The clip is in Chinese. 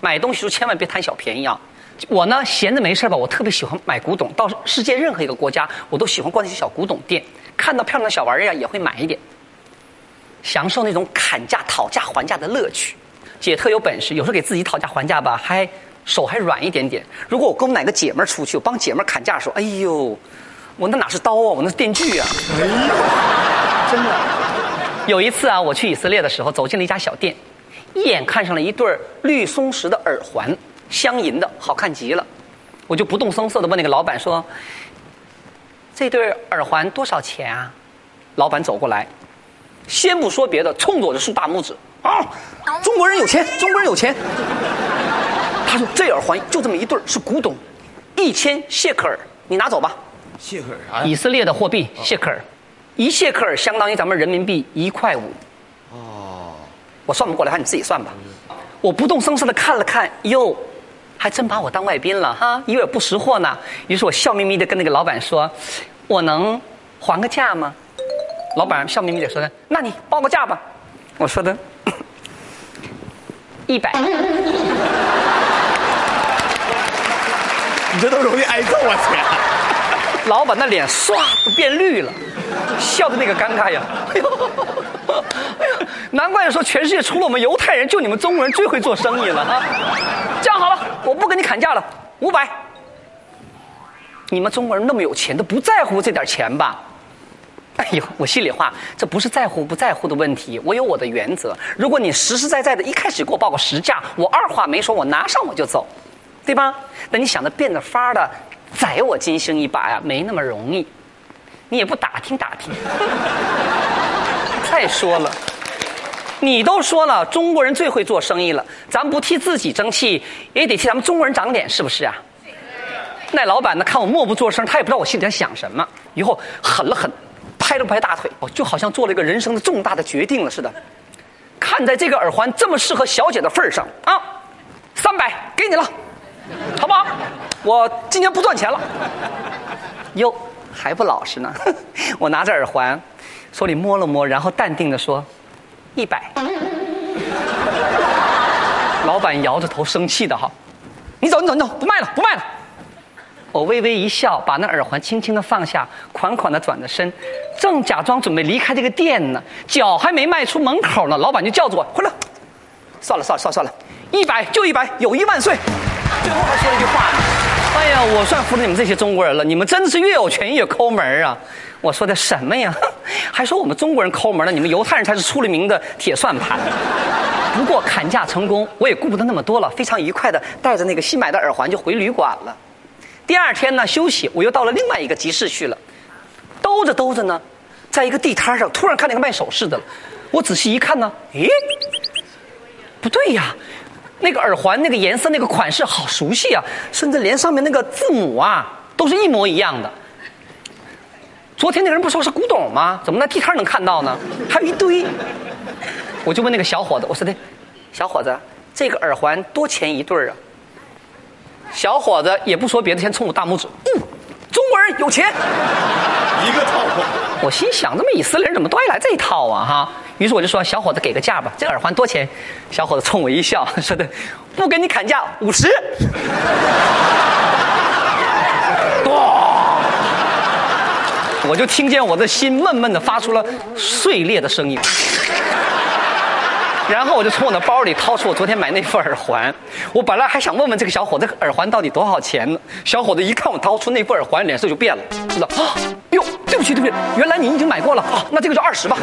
买东西时候千万别贪小便宜啊！我呢，闲着没事吧，我特别喜欢买古董。到世界任何一个国家，我都喜欢逛那些小古董店，看到漂亮的小玩意儿呀，也会买一点，享受那种砍价、讨价还价的乐趣。姐特有本事，有时候给自己讨价还价吧，还手还软一点点。如果我跟我们哪个姐们儿出去，我帮姐们儿砍价的时候，哎呦，我那哪是刀啊，我那是电锯啊！哎呦，真的。有一次啊，我去以色列的时候，走进了一家小店，一眼看上了一对绿松石的耳环，镶银的，好看极了。我就不动声色的问那个老板说：“这对耳环多少钱啊？”老板走过来，先不说别的，冲着我就竖大拇指啊！中国人有钱，中国人有钱。他说：“这耳环就这么一对是古董，一千谢克尔，你拿走吧。”谢克尔啥呀？以色列的货币谢克尔，一谢克尔相当于咱们人民币一块五。我算不过来，你自己算吧。我不动声色的看了看，哟，还真把我当外宾了哈，以为我不识货呢。于是我笑眯眯的跟那个老板说：“我能还个价吗？”老板笑眯眯的说的：“那你报个价吧。”我说的：“一百。”你这都容易挨揍啊，姐！老板那脸唰都变绿了，笑的那个尴尬呀！哎呦，哎呦，难怪说全世界除了我们犹太人，就你们中国人最会做生意了啊！这样好了，我不跟你砍价了，五百。你们中国人那么有钱，都不在乎这点钱吧？哎呦，我心里话，这不是在乎不在乎的问题，我有我的原则。如果你实实在在的一开始给我报个实价，我二话没说，我拿上我就走，对吧？但你想的变着法的宰我金星一把呀，没那么容易。你也不打听打听。再说了，你都说了，中国人最会做生意了，咱不替自己争气，也得替咱们中国人长脸，是不是啊？那老板呢，看我默不作声，他也不知道我心里在想什么，以后狠了狠，拍了拍大腿，我就好像做了一个人生的重大的决定了似的。看在这个耳环这么适合小姐的份儿上啊，三百给你了。好不好？我今年不赚钱了。哟，还不老实呢。我拿着耳环，手里摸了摸，然后淡定的说：“一百。”老板摇着头，生气的哈：“你走，你走，你走，不卖了，不卖了。”我微微一笑，把那耳环轻轻的放下，款款的转着身，正假装准备离开这个店呢，脚还没迈出门口呢，老板就叫住我：“回来！”算了算了算了算了，一百就一百，友谊万岁。最后还说了一句话，我算服了你们这些中国人了，你们真的是越有权越抠门啊！我说的什么呀？还说我们中国人抠门呢，你们犹太人才是出了名的铁算盘。不过砍价成功，我也顾不得那么多了，非常愉快的带着那个新买的耳环就回旅馆了。第二天呢，休息，我又到了另外一个集市去了。兜着兜着呢，在一个地摊上，突然看见个卖首饰的了。我仔细一看呢，咦，不对呀。那个耳环，那个颜色，那个款式，好熟悉啊！甚至连上面那个字母啊，都是一模一样的。昨天那个人不说是古董吗？怎么在地摊能看到呢？还有一堆。我就问那个小伙子，我说的，小伙子，这个耳环多钱一对啊？小伙子也不说别的，先冲我大拇指，嗯，中国人有钱。一个套路。我心想，这么以色列人怎么都爱来这一套啊？哈。于是我就说：“小伙子，给个价吧，这耳环多钱？”小伙子冲我一笑，说的：“不给你砍价，五十。”哇！我就听见我的心闷闷的发出了碎裂的声音。然后我就从我的包里掏出我昨天买那副耳环。我本来还想问问这个小伙子，耳环到底多少钱呢？小伙子一看我掏出那副耳环，脸色就变了，知道啊？哟，对不起，对不起，原来你已经买过了啊，那这个就二十吧。